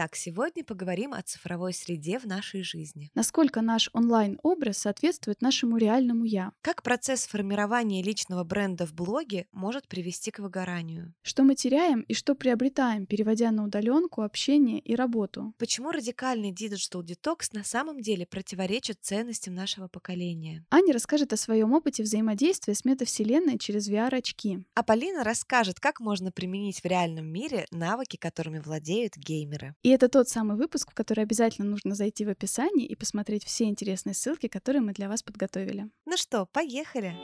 Итак, сегодня поговорим о цифровой среде в нашей жизни. Насколько наш онлайн-образ соответствует нашему реальному «я». Как процесс формирования личного бренда в блоге может привести к выгоранию. Что мы теряем и что приобретаем, переводя на удаленку, общение и работу. Почему радикальный digital detox на самом деле противоречит ценностям нашего поколения. Аня расскажет о своем опыте взаимодействия с метавселенной через VR-очки. А Полина расскажет, как можно применить в реальном мире навыки, которыми владеют геймеры. И это тот самый выпуск, в который обязательно нужно зайти в описание и посмотреть все интересные ссылки, которые мы для вас подготовили. Ну что, поехали!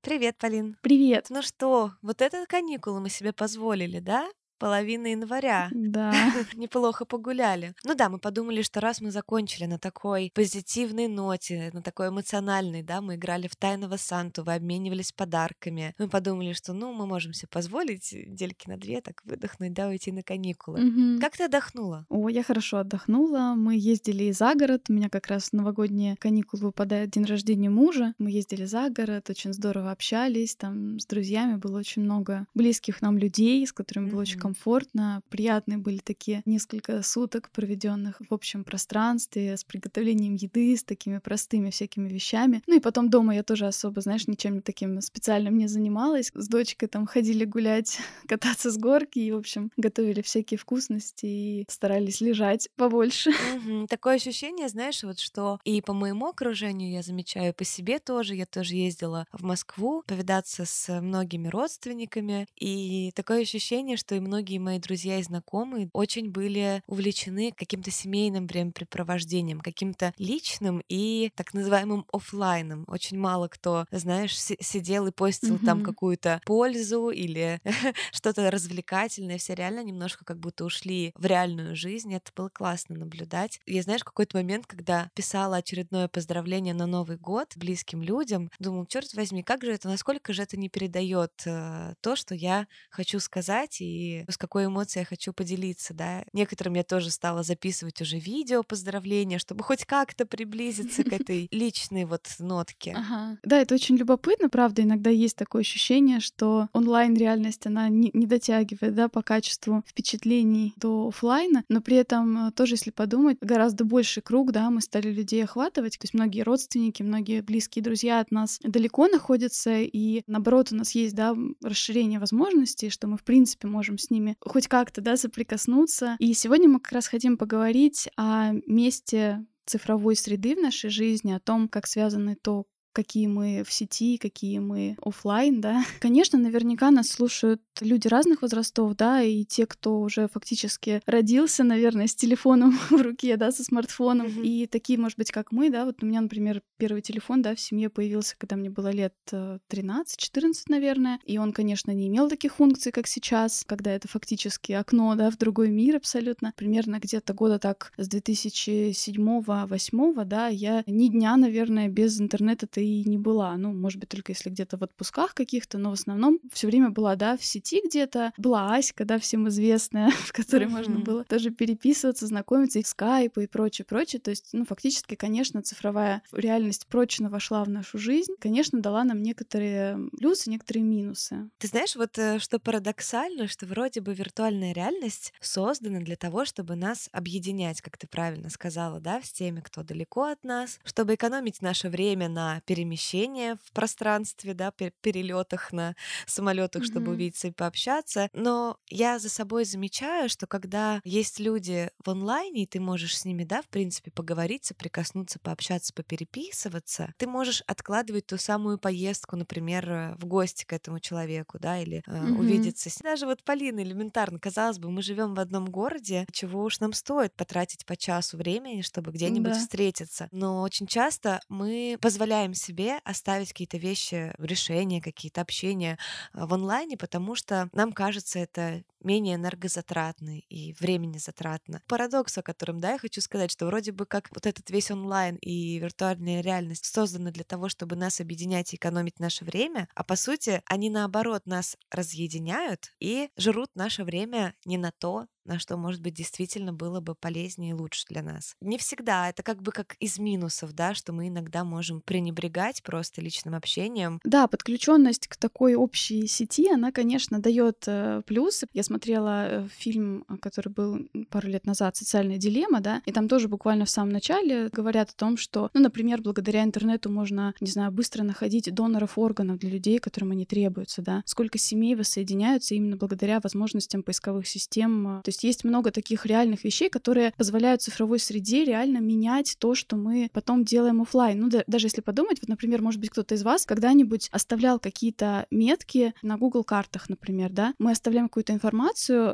Привет, Полин. Привет. Ну что, вот это каникулы мы себе позволили, да? Половины января. Да. Неплохо погуляли. Ну да, мы подумали, что раз мы закончили на такой позитивной ноте, на такой эмоциональной, да, мы играли в Тайного Санту, вы обменивались подарками. Мы подумали, что, ну, мы можем себе позволить дельки на две так выдохнуть, да, уйти на каникулы. Мгм. Как ты отдохнула? О, я хорошо отдохнула. Мы ездили за город. У меня как раз новогодние каникулы выпадает день рождения мужа. Мы ездили за город, очень здорово общались. Там с друзьями было очень много близких нам людей, с которыми было очень. Комфортно. Приятные были такие несколько суток, проведенных в общем пространстве, с приготовлением еды, с такими простыми всякими вещами. Ну и потом дома я тоже особо, знаешь, ничем таким специальным не занималась. С дочкой там ходили гулять, кататься с горки и, в общем, готовили всякие вкусности и старались лежать побольше. Такое ощущение, знаешь, вот что и по моему окружению я замечаю, по себе тоже. Я тоже ездила в Москву повидаться с многими родственниками, и такое ощущение, что и многие мои друзья и знакомые очень были увлечены каким-то семейным времяпрепровождением, каким-то личным и так называемым оффлайном. Очень мало кто, знаешь, си- сидел и постил там Мгм. какую-то пользу или что-то развлекательное. Все реально немножко как будто ушли в реальную жизнь. Это было классно наблюдать. Я, знаешь, какой-то момент, когда писала очередное поздравление на Новый год близким людям, думал, черт возьми, как же это, насколько же это не передает э, то, что я хочу сказать и с какой эмоцией я хочу поделиться, да. Некоторым я тоже стала записывать уже видео поздравления, чтобы хоть как-то приблизиться к этой личной вот нотке. Ага. Да, это очень любопытно, правда. Иногда есть такое ощущение, что онлайн-реальность, она не, не дотягивает, да, по качеству впечатлений до оффлайна, но при этом э, тоже, если подумать, гораздо больший круг, да, мы стали людей охватывать, то есть многие родственники, многие близкие друзья от нас далеко находятся, и наоборот у нас есть, да, расширение возможностей, что мы, в принципе, можем с ними хоть как-то, да, соприкоснуться. И сегодня мы как раз хотим поговорить о месте цифровой среды в нашей жизни, о том, как связаны то, какие мы в сети, какие мы оффлайн, да. Конечно, наверняка нас слушают люди разных возрастов, да, и те, кто уже фактически родился, наверное, с телефоном в руке, да, со смартфоном, Мгм. и такие, может быть, как мы, да, вот у меня, например, первый телефон, да, в семье появился, когда мне было лет э, 13-14, наверное, и он, конечно, не имел таких функций, как сейчас, когда это фактически окно, да, в другой мир абсолютно. Примерно где-то года так с 2007-2008, да, я ни дня, наверное, без интернета-то и не была. Ну, может быть, только если где-то в отпусках каких-то, но в основном все время была, да, в сети где-то. Была Аська, да, всем известная, в которой можно Мгм. было тоже переписываться, знакомиться, и скайп, и прочее, прочее. То есть, ну, фактически, конечно, цифровая реальность прочно вошла в нашу жизнь. Конечно, дала нам некоторые плюсы, некоторые минусы. Ты знаешь, вот э, что парадоксально, что вроде бы виртуальная реальность создана для того, чтобы нас объединять, как ты правильно сказала, да, с теми, кто далеко от нас, чтобы экономить наше время на перемещение в пространстве, да, пе- перелетах на самолетах, чтобы Мгм. увидеться и пообщаться. Но я за собой замечаю, что когда есть люди в онлайне, и ты можешь с ними, да, в принципе, поговорить, соприкоснуться, пообщаться, попереписываться, ты можешь откладывать ту самую поездку, например, э, в гости к этому человеку, да, или э, Мгм. увидеться. Даже вот Полина элементарно, казалось бы, мы живем в одном городе, чего уж нам стоит потратить по часу времени, чтобы где-нибудь Да. встретиться. Но очень часто мы позволяем себе оставить какие-то вещи, решения, какие-то общения э, в онлайне, потому что нам кажется это менее энергозатратны и времени затратно. Парадокс, о котором, да, я хочу сказать, что вроде бы как вот этот весь онлайн и виртуальная реальность созданы для того, чтобы нас объединять и экономить наше время, а по сути они наоборот нас разъединяют и жрут наше время не на то, на что, может быть, действительно было бы полезнее и лучше для нас. Не всегда, это как бы как из минусов, да, что мы иногда можем пренебрегать просто личным общением. Да, подключенность к такой общей сети, она, конечно, дает э, плюсы. Я смотрела э, фильм, э, который был пару лет назад, «Социальная дилемма», да, и там тоже буквально в самом начале говорят о том, что, ну, например, благодаря интернету можно, не знаю, быстро находить доноров органов для людей, которым они требуются, да. Сколько семей воссоединяются именно благодаря возможностям поисковых систем. То есть есть есть много таких реальных вещей, которые позволяют цифровой среде реально менять то, что мы потом делаем офлайн. Ну, да, даже если подумать, вот, например, может быть, кто-то из вас когда-нибудь оставлял какие-то метки на Google картах, например, да? Мы оставляем какую-то информацию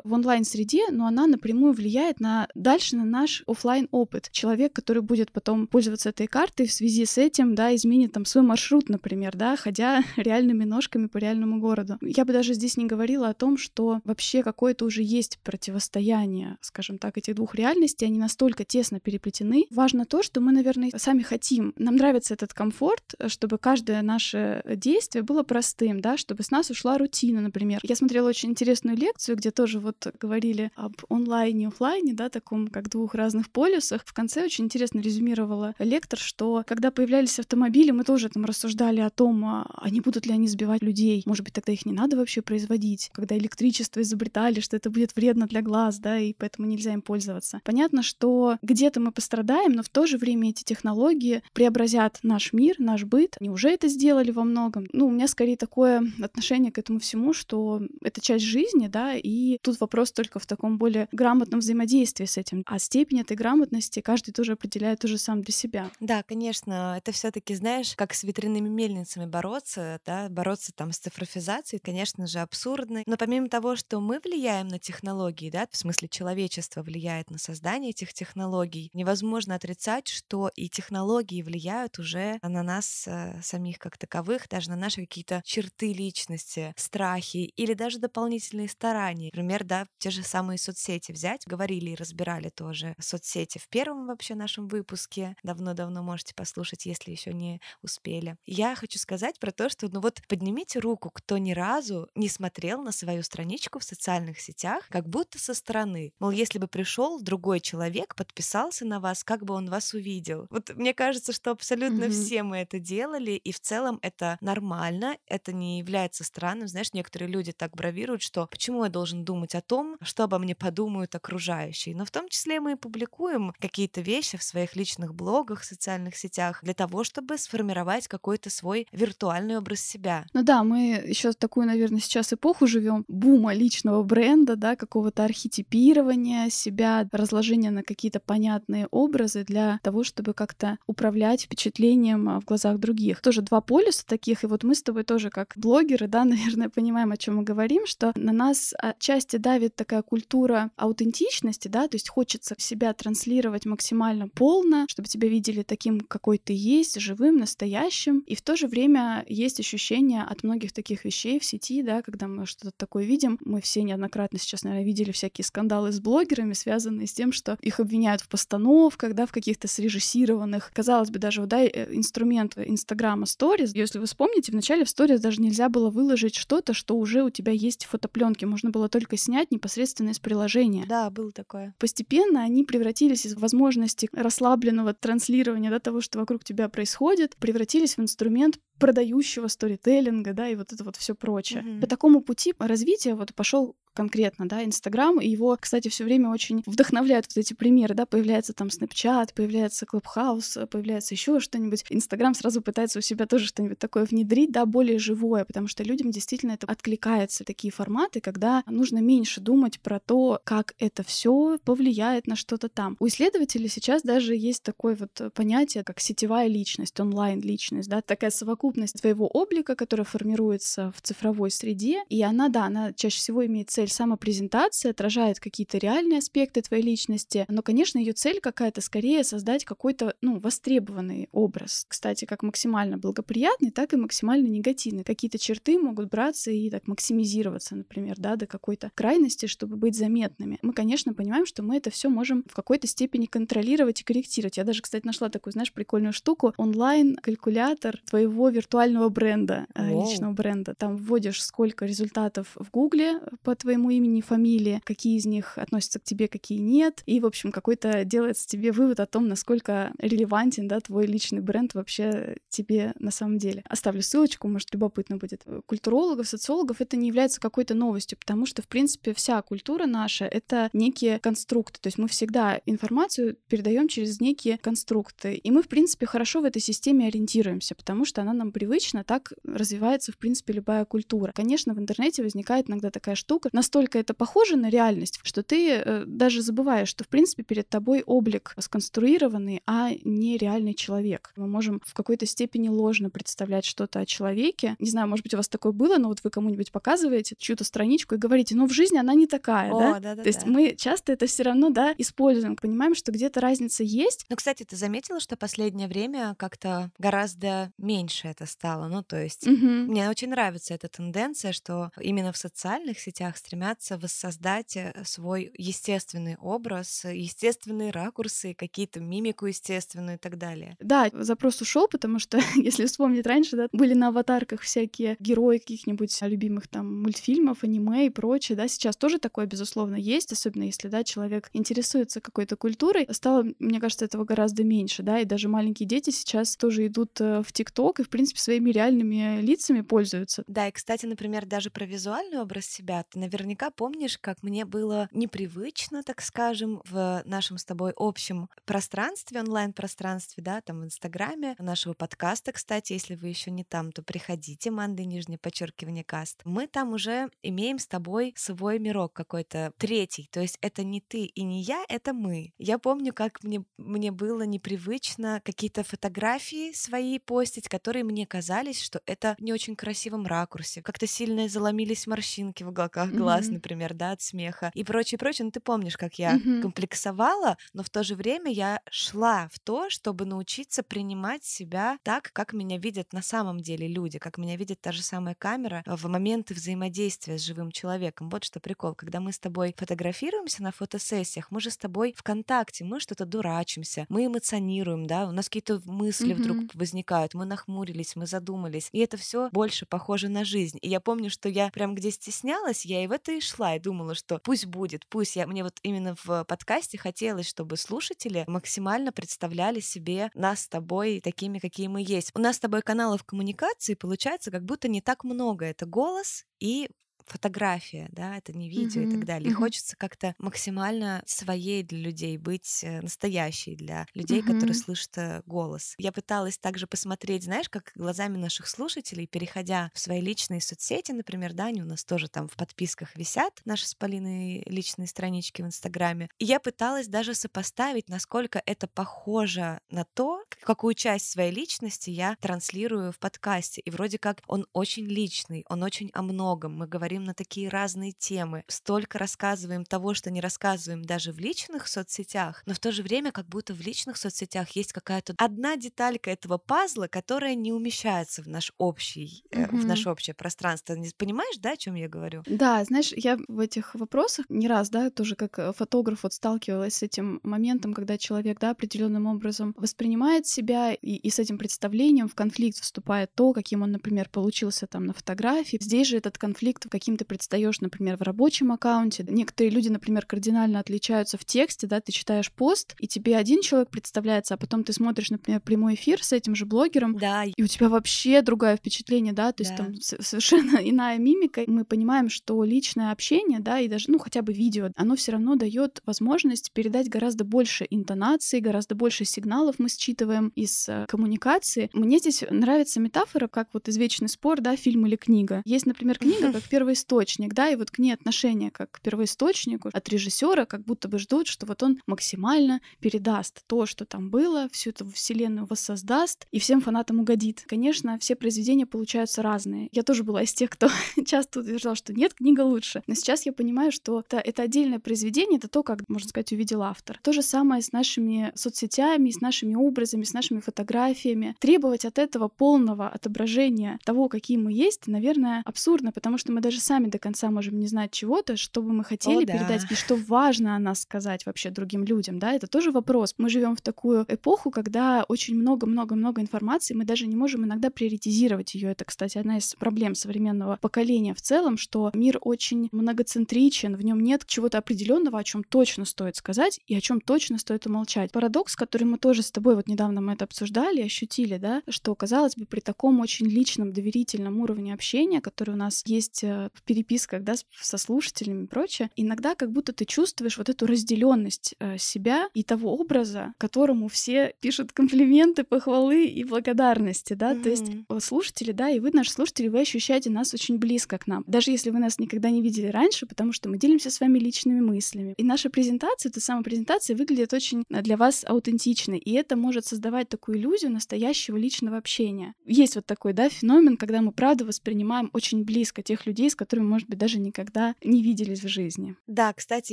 в онлайн-среде, но она напрямую влияет на дальше на наш офлайн опыт. Человек, который будет потом пользоваться этой картой в связи с этим, да, изменит там свой маршрут, например, да, ходя реальными ножками по реальному городу. Я бы даже здесь не говорила о том, что вообще какое-то уже есть противостояние, скажем так, этих двух реальностей, они настолько тесно переплетены. Важно то, что мы, наверное, сами хотим. Нам нравится этот комфорт, чтобы каждое наше действие было простым, да, чтобы с нас ушла рутина, например. Я смотрела очень интересную лекцию, где тоже вот говорили об онлайне и офлайне, да, таком как двух разных полюсах. В конце очень интересно резюмировала лектор, что когда появлялись автомобили, мы тоже там рассуждали о том, а, а не будут ли они сбивать людей. Может быть, тогда их не надо вообще производить. Когда электричество изобретали, что это будет вредно для глаз, да, и поэтому нельзя им пользоваться. Понятно, что где-то мы пострадаем, но в то же время эти технологии преобразят наш мир, наш быт. Они уже это сделали во многом. Ну, у меня скорее такое отношение к этому всему, что это часть жизни, да, и тут вопрос только в таком более грамотном взаимодействии с этим. А степень этой грамотности каждый тоже определяет уже сам для себя. Да, конечно, это все таки знаешь, как с ветряными мельницами бороться, да, бороться там с цифровизацией, конечно же, абсурдно. Но помимо того, что мы влияем на технологии, да, в смысле человечество влияет на создание этих технологий, невозможно отрицать, что и технологии влияют уже на нас э, самих как таковых, даже на наши какие-то черты личности, страхи или даже дополнительные старания. Например, да, те же самые соцсети взять, говорили и разбирали тоже соцсети в первом вообще нашем выпуске. Давно-давно можете послушать, если еще не успели. Я хочу сказать про то, что ну вот поднимите руку, кто ни разу не смотрел на свою страничку в социальных сетях, как будто со стороны. Мол, если бы пришел другой человек, подписался на вас, как бы он вас увидел. Вот мне кажется, что абсолютно mm-hmm. все мы это делали, и в целом это нормально, это не является странным. Знаешь, некоторые люди так бравируют, что почему я должен думать о том, что обо мне подумают окружающие. Но в том числе мы и публикуем какие-то вещи в своих личных блогах, социальных сетях для того, чтобы сформировать какой-то свой виртуальный образ себя. Ну да, мы еще такую, наверное, сейчас эпоху живем бума личного бренда, да, какого-то архитектора архетипирование себя, разложение на какие-то понятные образы для того, чтобы как-то управлять впечатлением а, в глазах других. Тоже два полюса таких, и вот мы с тобой тоже как блогеры, да, наверное, понимаем, о чем мы говорим, что на нас отчасти давит такая культура аутентичности, да, то есть хочется себя транслировать максимально полно, чтобы тебя видели таким, какой ты есть, живым, настоящим, и в то же время есть ощущение от многих таких вещей в сети, да, когда мы что-то такое видим, мы все неоднократно сейчас, наверное, видели всякие скандалы с блогерами, связанные с тем, что их обвиняют в постановках, да, в каких-то срежиссированных, казалось бы, даже, да, э, инструмент Инстаграма Stories. Если вы вспомните, в начале в Stories даже нельзя было выложить что-то, что уже у тебя есть в фотопленке. Можно было только снять непосредственно из приложения. Да, было такое. Постепенно они превратились из возможности расслабленного транслирования да, того, что вокруг тебя происходит, превратились в инструмент продающего сторителлинга, да, и вот это вот все прочее. Mm-hmm. По такому пути развития вот пошел конкретно, да, Инстаграм, и его, кстати, все время очень вдохновляют вот эти примеры, да, появляется там Snapchat, появляется Clubhouse, появляется еще что-нибудь. Инстаграм сразу пытается у себя тоже что-нибудь такое внедрить, да, более живое, потому что людям действительно это откликается, такие форматы, когда нужно меньше думать про то, как это все повлияет на что-то там. У исследователей сейчас даже есть такое вот понятие, как сетевая личность, онлайн-личность, да, такая совокупность твоего облика, которая формируется в цифровой среде, и она, да, она чаще всего имеет цель цель самопрезентации, отражает какие-то реальные аспекты твоей личности, но, конечно, ее цель какая-то скорее создать какой-то, ну, востребованный образ. Кстати, как максимально благоприятный, так и максимально негативный. Какие-то черты могут браться и так максимизироваться, например, да, до какой-то крайности, чтобы быть заметными. Мы, конечно, понимаем, что мы это все можем в какой-то степени контролировать и корректировать. Я даже, кстати, нашла такую, знаешь, прикольную штуку. Онлайн-калькулятор твоего виртуального бренда, Wow. Э, личного бренда. Там вводишь, сколько результатов в Гугле по твоему имени и фамилии, какие из них относятся к тебе, какие нет. И, в общем, какой-то делается тебе вывод о том, насколько релевантен, да, твой личный бренд вообще тебе на самом деле. Оставлю ссылочку, может, любопытно будет. Культурологов, социологов это не является какой-то новостью, потому что, в принципе, вся культура наша — это некие конструкты. То есть мы всегда информацию передаем через некие конструкты. И мы, в принципе, хорошо в этой системе ориентируемся, потому что она нам привычна, так развивается, в принципе, любая культура. Конечно, в интернете возникает иногда такая штука, настолько это похоже на реальность, что ты э, даже забываешь, что, в принципе, перед тобой облик сконструированный, а не реальный человек. Мы можем в какой-то степени ложно представлять что-то о человеке. Не знаю, может быть, у вас такое было, но вот вы кому-нибудь показываете чью-то страничку и говорите, ну, в жизни она не такая, О, да? да, да То есть мы часто это все равно, да, используем, понимаем, что где-то разница есть. Ну, кстати, ты заметила, что последнее время как-то гораздо меньше это стало? Ну, то есть угу. мне очень нравится эта тенденция, что именно в социальных сетях стремятся воссоздать э, свой естественный образ, естественные ракурсы, какие-то мимику естественную и так далее. Да, запрос ушел, потому что, если вспомнить раньше, да, были на аватарках всякие герои каких-нибудь любимых там мультфильмов, аниме и прочее, да, сейчас тоже такое, безусловно, есть, особенно если, да, человек интересуется какой-то культурой. Стало, мне кажется, этого гораздо меньше, да, и даже маленькие дети сейчас тоже идут э, в ТикТок и, в принципе, своими реальными лицами пользуются. Да, и, кстати, например, даже про визуальный образ себя, ты наверняка помнишь, как мне было непривычно, так скажем, в нашем с тобой общем пространстве, онлайн-пространстве, да, там в Инстаграме, нашего подкаста, кстати, если вы еще не там, то приходите, Манды, нижнее подчеркивание каст. Мы там уже имеем с тобой свой мирок какой-то третий, то есть это не ты и не я, это мы. Я помню, как мне, мне было непривычно какие-то фотографии свои постить, которые мне казались, что это не очень красивом ракурсе, как-то сильно заломились морщинки в уголках глаз, mm-hmm. например, да, от смеха и прочее, прочее. Ну, ты помнишь, как я комплексовала, но в то же время я шла в то, чтобы научиться принимать себя так, как меня видят на самом деле люди, как меня видит та же самая камера в моменты взаимодействия с живым человеком. Вот что прикол. Когда мы с тобой фотографируемся на фотосессиях, мы же с тобой в контакте, мы что-то дурачимся, мы эмоционируем, да, у нас какие-то мысли mm-hmm. вдруг возникают, мы нахмурились, мы задумались. И это все больше похоже на жизнь. И я помню, что я прям где стеснялась, я и в это и шла, и думала, что пусть будет, пусть я... Мне вот именно в подкасте хотелось, чтобы слушатели максимально представляли себе нас с тобой такими, какие мы есть. У нас с тобой каналов коммуникации получается как будто не так много. Это голос и фотография, да, это не видео mm-hmm. и так далее. Mm-hmm. И хочется как-то максимально своей для людей быть, э, настоящей для людей, mm-hmm. которые слышат э, голос. Я пыталась также посмотреть, знаешь, как глазами наших слушателей, переходя в свои личные соцсети, например, да, они у нас тоже там в подписках висят, наши с Полиной личные странички в Инстаграме. И я пыталась даже сопоставить, насколько это похоже на то, какую часть своей личности я транслирую в подкасте. И вроде как он очень личный, он очень о многом. Мы говорим говорим на такие разные темы, столько рассказываем того, что не рассказываем даже в личных соцсетях, но в то же время как будто в личных соцсетях есть какая-то одна деталька этого пазла, которая не умещается в наш общий, э, в наше общее пространство. Понимаешь, да, о чем я говорю? Да, знаешь, я в этих вопросах не раз, да, тоже как э, фотограф вот сталкивалась с этим моментом, когда человек, да, определенным образом воспринимает себя и, и с этим представлением в конфликт вступает то, каким он, например, получился там на фотографии. Здесь же этот конфликт каким каким ты предстаешь, например, в рабочем аккаунте. Некоторые люди, например, кардинально отличаются в тексте, да, ты читаешь пост, и тебе один человек представляется, а потом ты смотришь, например, прямой эфир с этим же блогером, да. и у тебя вообще другое впечатление, да, то есть да. там совершенно иная мимика. Мы понимаем, что личное общение, да, и даже, ну, хотя бы видео, оно все равно дает возможность передать гораздо больше интонации, гораздо больше сигналов мы считываем из э, коммуникации. Мне здесь нравится метафора, как вот извечный спор, да, фильм или книга. Есть, например, книга, как первый первоисточник, да, и вот к ней отношение как к первоисточнику от режиссера, как будто бы ждут, что вот он максимально передаст то, что там было, всю эту вселенную воссоздаст и всем фанатам угодит. Конечно, все произведения получаются разные. Я тоже была из тех, кто часто утверждал, что нет, книга лучше. Но сейчас я понимаю, что это, это отдельное произведение, это то, как, можно сказать, увидел автор. То же самое с нашими соцсетями, с нашими образами, с нашими фотографиями. Требовать от этого полного отображения того, какие мы есть, наверное, абсурдно, потому что мы даже сами до конца можем не знать чего-то, что бы мы хотели О, да. передать, и что важно о нас сказать вообще другим людям, да, это тоже вопрос. Мы живем в такую эпоху, когда очень много-много-много информации, мы даже не можем иногда приоритизировать ее. Это, кстати, одна из проблем современного поколения в целом, что мир очень многоцентричен, в нем нет чего-то определенного, о чем точно стоит сказать и о чем точно стоит умолчать. Парадокс, который мы тоже с тобой вот недавно мы это обсуждали, ощутили, да, что, казалось бы, при таком очень личном, доверительном уровне общения, который у нас есть э, в переписках, да, со слушателями и прочее, иногда как будто ты чувствуешь вот эту разделенность э, себя и того образа, которому все пишут комплименты, похвалы и благодарности, да, mm-hmm. то есть слушатели, да, и вы, наши слушатели, вы ощущаете нас очень близко к нам, даже если вы нас никогда не видели раньше, потому что мы делимся с вами личными мыслями. И наша презентация, эта самая презентация выглядит очень для вас аутентичной, и это может создавать такую иллюзию настоящего личного общения. Есть вот такой, да, феномен, когда мы правда воспринимаем очень близко тех людей, с которыми, может быть, даже никогда не виделись в жизни. Да, кстати,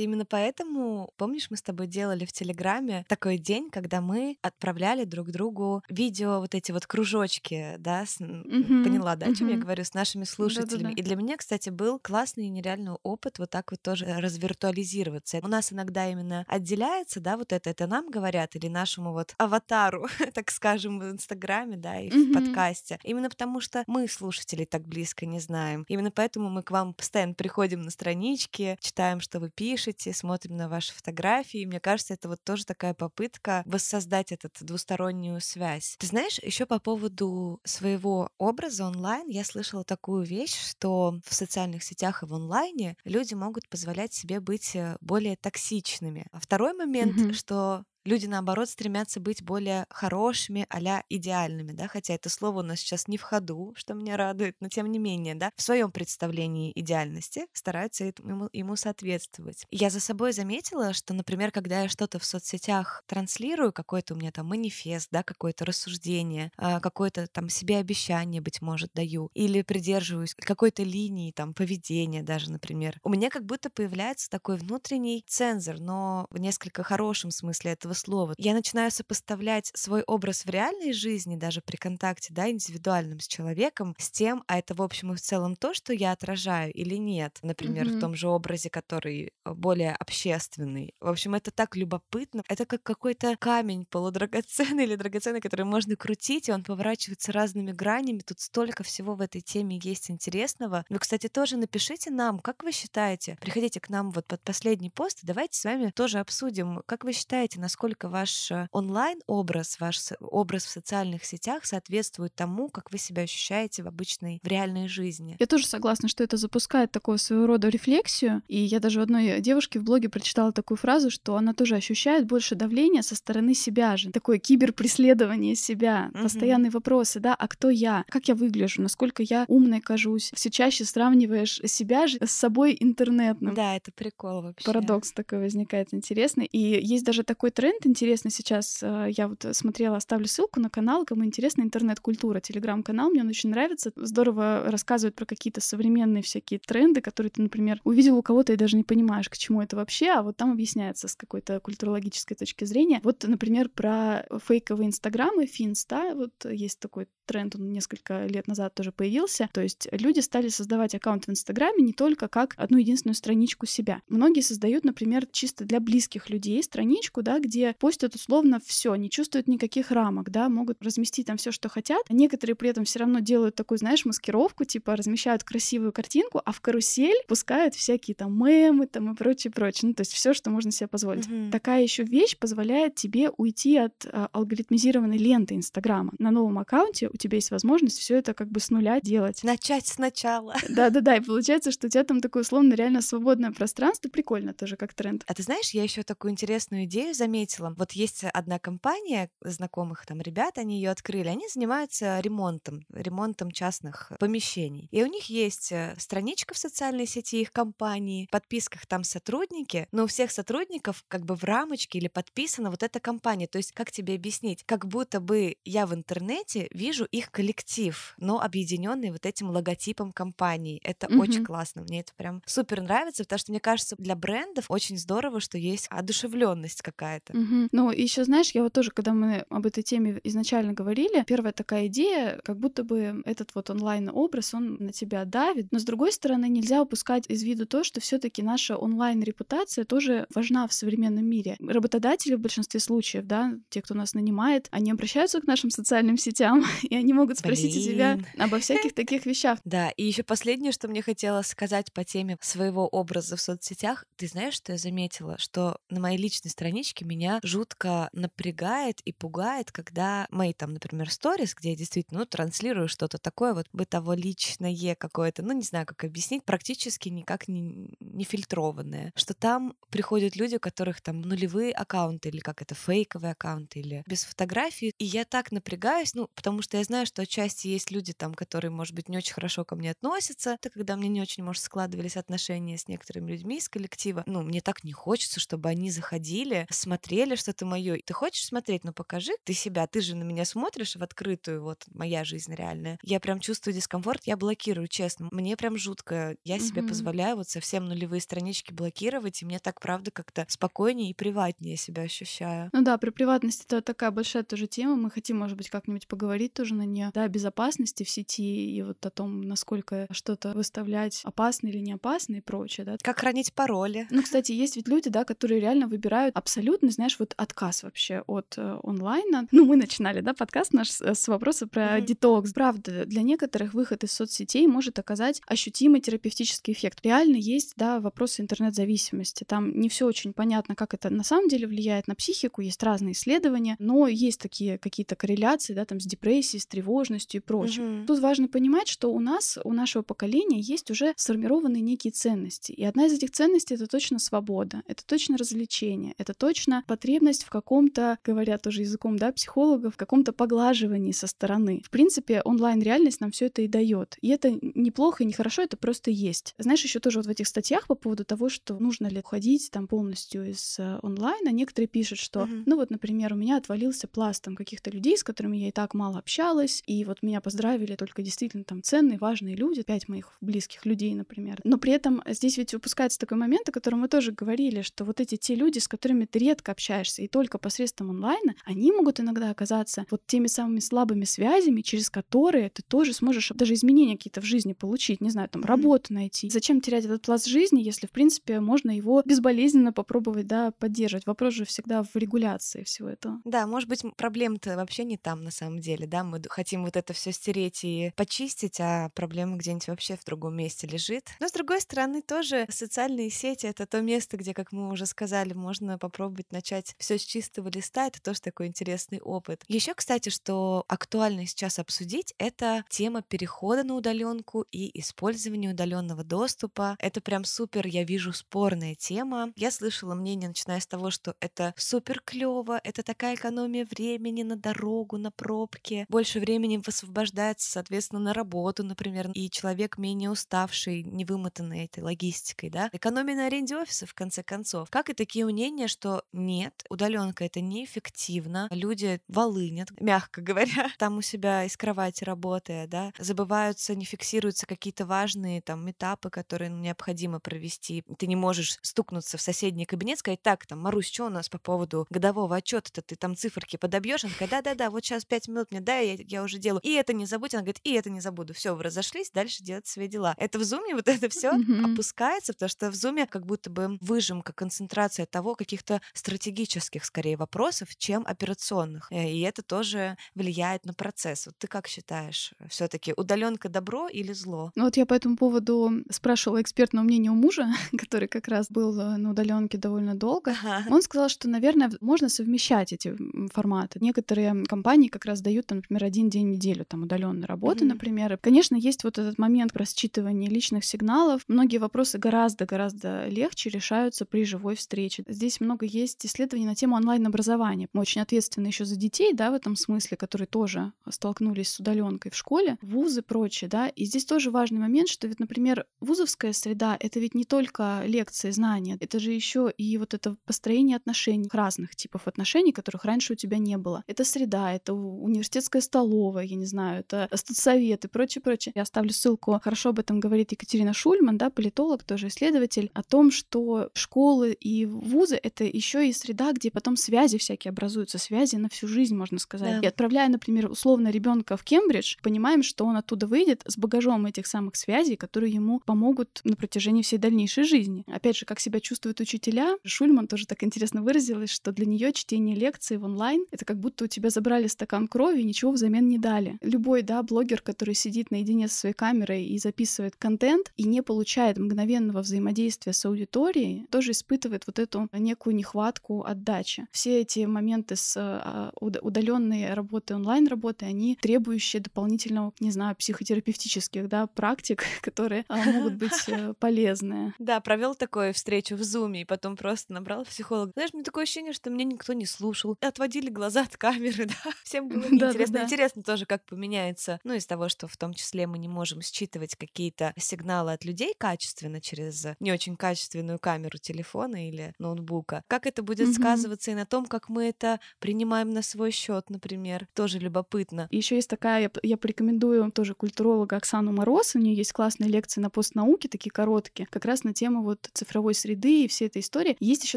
именно поэтому, помнишь, мы с тобой делали в Телеграме такой день, когда мы отправляли друг другу видео, вот эти вот кружочки, да, с... угу, поняла, да, о чем угу. я говорю, с нашими слушателями. Да-да-да. И для меня, кстати, был классный и нереальный опыт вот так вот тоже развиртуализироваться. У нас иногда именно отделяется, да, вот это, это нам говорят или нашему вот аватару, так скажем, в Инстаграме, да, и угу. в подкасте. Именно потому что мы слушателей так близко не знаем. Именно поэтому мы к вам постоянно приходим на странички, читаем, что вы пишете, смотрим на ваши фотографии. мне кажется, это вот тоже такая попытка воссоздать эту двустороннюю связь. Ты знаешь, еще по поводу своего образа онлайн я слышала такую вещь, что в социальных сетях и в онлайне люди могут позволять себе быть э, более токсичными. А второй момент, mm-hmm. что люди, наоборот, стремятся быть более хорошими, а идеальными, да, хотя это слово у нас сейчас не в ходу, что меня радует, но тем не менее, да, в своем представлении идеальности стараются ему, ему соответствовать. Я за собой заметила, что, например, когда я что-то в соцсетях транслирую, какой-то у меня там манифест, да, какое-то рассуждение, а, какое-то там себе обещание, быть может, даю, или придерживаюсь какой-то линии там поведения даже, например, у меня как будто появляется такой внутренний цензор, но в несколько хорошем смысле этого этого слова. Я начинаю сопоставлять свой образ в реальной жизни, даже при контакте, да, индивидуальном с человеком, с тем, а это в общем и в целом то, что я отражаю или нет. Например, mm-hmm. в том же образе, который э, более общественный. В общем, это так любопытно. Это как какой-то камень полудрагоценный или драгоценный, который можно крутить, и он поворачивается разными гранями. Тут столько всего в этой теме есть интересного. Вы, кстати, тоже напишите нам, как вы считаете, приходите к нам вот под последний пост, и давайте с вами тоже обсудим, как вы считаете, насколько насколько ваш э, онлайн-образ, ваш образ в социальных сетях соответствует тому, как вы себя ощущаете в обычной, в реальной жизни. Я тоже согласна, что это запускает такого своего рода рефлексию. И я даже одной девушке в блоге прочитала такую фразу, что она тоже ощущает больше давления со стороны себя же. Такое киберпреследование себя, mm-hmm. постоянные вопросы, да, а кто я? Как я выгляжу? Насколько я умной кажусь? Все чаще сравниваешь себя же с собой интернетным. Да, это прикол вообще. Парадокс такой возникает интересный. И есть даже такой тренд, тренд интересный сейчас. Э, я вот смотрела, оставлю ссылку на канал, кому интересна интернет-культура, телеграм-канал, мне он очень нравится. Здорово рассказывает про какие-то современные всякие тренды, которые ты, например, увидел у кого-то и даже не понимаешь, к чему это вообще, а вот там объясняется с какой-то культурологической точки зрения. Вот, например, про фейковые инстаграмы, финста, вот есть такой тренд, он несколько лет назад тоже появился. То есть люди стали создавать аккаунт в Инстаграме не только как одну единственную страничку себя. Многие создают, например, чисто для близких людей страничку, да, где постят условно все, не чувствуют никаких рамок, да, могут разместить там все, что хотят. А некоторые при этом все равно делают такую, знаешь, маскировку, типа размещают красивую картинку, а в карусель пускают всякие там мемы там и прочее, прочее. Ну, то есть все, что можно себе позволить. Mm-hmm. Такая еще вещь позволяет тебе уйти от а, алгоритмизированной ленты Инстаграма. На новом аккаунте у тебя есть возможность все это как бы с нуля делать. Начать сначала. Да-да-да, и получается, что у тебя там такое условно реально свободное пространство. Прикольно тоже как тренд. А ты знаешь, я еще такую интересную идею заметила вот есть одна компания знакомых там ребят, они ее открыли, они занимаются ремонтом, ремонтом частных помещений. И у них есть э, страничка в социальной сети их компании, в подписках там сотрудники, но у всех сотрудников как бы в рамочке или подписана вот эта компания. То есть, как тебе объяснить? Как будто бы я в интернете вижу их коллектив, но объединенный вот этим логотипом компании. Это mm-hmm. очень классно. Мне это прям супер нравится, потому что мне кажется, для брендов очень здорово, что есть одушевленность какая-то. Mm-hmm. Ну, еще знаешь, я вот тоже, когда мы об этой теме изначально говорили, первая такая идея, как будто бы этот вот онлайн-образ, он на тебя давит. Но с другой стороны, нельзя упускать из виду то, что все-таки наша онлайн-репутация тоже важна в современном мире. Работодатели в большинстве случаев, да, те, кто нас нанимает, они обращаются к нашим социальным сетям, и они могут спросить Блин. у тебя обо всяких таких вещах. Да, и еще последнее, что мне хотелось сказать по теме своего образа в соцсетях. Ты знаешь, что я заметила? Что на моей личной страничке меня жутко напрягает и пугает, когда мои там, например, сторис, где я действительно ну, транслирую что-то такое вот бытово-личное какое-то, ну не знаю, как объяснить, практически никак не, не фильтрованное, что там приходят люди, у которых там нулевые аккаунты или как это, фейковые аккаунты или без фотографий, и я так напрягаюсь, ну, потому что я знаю, что отчасти есть люди там, которые, может быть, не очень хорошо ко мне относятся, это когда мне не очень, может, складывались отношения с некоторыми людьми из коллектива, ну, мне так не хочется, чтобы они заходили, смотрели что-то мое. Ты хочешь смотреть? Ну, покажи ты себя, ты же на меня смотришь в открытую, вот моя жизнь реальная. Я прям чувствую дискомфорт, я блокирую, честно. Мне прям жутко. Я mm-hmm. себе позволяю вот совсем нулевые странички блокировать, и мне так, правда, как-то спокойнее и приватнее себя ощущаю. Ну да, при приватности это такая большая тоже тема. Мы хотим, может быть, как-нибудь поговорить тоже на нее. Да, безопасности в сети и вот о том, насколько что-то выставлять опасно или не опасно и прочее, да. Как хранить пароли. Ну, кстати, есть ведь люди, да, которые реально выбирают абсолютно, знаешь, вот отказ вообще от э, онлайна. Ну, мы начинали, да, подкаст наш с, с вопроса про mm-hmm. детокс. Правда, для некоторых выход из соцсетей может оказать ощутимый терапевтический эффект. Реально есть, да, вопросы интернет-зависимости. Там не все очень понятно, как это на самом деле влияет на психику, есть разные исследования, но есть такие какие-то корреляции, да, там с депрессией, с тревожностью и прочим. Mm-hmm. Тут важно понимать, что у нас, у нашего поколения есть уже сформированные некие ценности. И одна из этих ценностей — это точно свобода, это точно развлечение, это точно потребность в каком-то, говорят тоже языком, да, психологов, в каком-то поглаживании со стороны. В принципе, онлайн-реальность нам все это и дает. И это неплохо и не хорошо, это просто есть. Знаешь, еще тоже вот в этих статьях по поводу того, что нужно ли уходить там полностью из э, онлайна, некоторые пишут, что, uh-huh. ну вот, например, у меня отвалился пласт там каких-то людей, с которыми я и так мало общалась, и вот меня поздравили только действительно там ценные, важные люди, пять моих близких людей, например. Но при этом здесь ведь выпускается такой момент, о котором мы тоже говорили, что вот эти те люди, с которыми ты редко общаешься, и только посредством онлайна, они могут иногда оказаться вот теми самыми слабыми связями, через которые ты тоже сможешь даже изменения какие-то в жизни получить, не знаю, там, работу найти. Зачем терять этот пласт жизни, если, в принципе, можно его безболезненно попробовать, да, поддерживать? Вопрос же всегда в регуляции всего этого. Да, может быть, проблема-то вообще не там на самом деле, да, мы хотим вот это все стереть и почистить, а проблема где-нибудь вообще в другом месте лежит. Но, с другой стороны, тоже социальные сети — это то место, где, как мы уже сказали, можно попробовать начать все с чистого листа. Это тоже такой интересный опыт. Еще, кстати, что актуально сейчас обсудить, это тема перехода на удаленку и использования удаленного доступа. Это прям супер, я вижу, спорная тема. Я слышала мнение, начиная с того, что это супер клево, это такая экономия времени на дорогу, на пробки, больше времени высвобождается, соответственно, на работу, например, и человек менее уставший, не вымотанный этой логистикой, да. Экономия на аренде офиса, в конце концов. Как и такие мнения, что нет, удаленка это неэффективно, люди волынят, мягко говоря, там у себя из кровати работая, да, забываются, не фиксируются какие-то важные там этапы, которые необходимо провести. Ты не можешь стукнуться в соседний кабинет, сказать, так, там, Марусь, что у нас по поводу годового отчета-то ты там циферки подобьешь? Она такая, да-да-да, вот сейчас пять минут мне дай, я, я уже делаю. И это не забудь. Она говорит, и это не забуду. Все, вы разошлись, дальше делать свои дела. Это в зуме вот это все опускается, потому что в зуме как будто бы выжимка, концентрация того каких-то стратегических, скорее, вопросов, чем операционных. Э, и это тоже влияет на процесс. Вот ты как считаешь, все-таки удаленка добро или зло? Ну вот я по этому поводу спрашивала экспертное мнение у мужа, который как раз был э, на удаленке довольно долго. Ага. Он сказал, что, наверное, можно совмещать эти форматы. Некоторые компании как раз дают, там, например, один день в неделю там удаленной работы, mm-hmm. например. Конечно, есть вот этот момент про считывание личных сигналов. Многие вопросы гораздо-гораздо легче решаются при живой встрече. Здесь много есть исследований на тему онлайн-образования. Мы очень ответственны еще за детей, да, в этом смысле, которые тоже столкнулись с удаленкой в школе, вузы, прочее, да. И здесь тоже важный момент, что ведь, например, вузовская среда — это ведь не только лекции, знания, это же еще и вот это построение отношений, разных типов отношений, которых раньше у тебя не было. Это среда, это университетская столовая, я не знаю, это студсовет и прочее, прочее. Я оставлю ссылку, хорошо об этом говорит Екатерина Шульман, да, политолог, тоже исследователь, о том, что школы и вузы — это еще и среда, где потом связи всякие образуются, связи на всю жизнь, можно сказать. Да. И отправляя, например, условно ребенка в Кембридж, понимаем, что он оттуда выйдет с багажом этих самых связей, которые ему помогут на протяжении всей дальнейшей жизни. Опять же, как себя чувствуют учителя, Шульман тоже так интересно выразилась, что для нее чтение лекций в онлайн — это как будто у тебя забрали стакан крови и ничего взамен не дали. Любой, да, блогер, который сидит наедине со своей камерой и записывает контент и не получает мгновенного взаимодействия с аудиторией, тоже испытывает вот эту некую нехватку отдачи. Все эти моменты с а, удаленной работы, онлайн-работы, они требующие дополнительного, не знаю, психотерапевтических, да, практик, которые а, могут быть э, полезны. Да, провел такую встречу в Зуме, и потом просто набрал психолога. Знаешь, мне такое ощущение, что меня никто не слушал. Отводили глаза от камеры, да. Всем было неинтересно. Интересно тоже, как поменяется, ну, из того, что в том числе мы не можем считывать какие-то сигналы от людей качественно через не очень качественную камеру телефона или ноутбука. Как это будет mm-hmm. сказываться и на том, как мы это принимаем на свой счет, например, тоже любопытно. Еще есть такая, я, я порекомендую тоже культуролога Оксану Мороз, у нее есть классные лекции на постнауке, такие короткие, как раз на тему вот цифровой среды и всей этой истории. Есть еще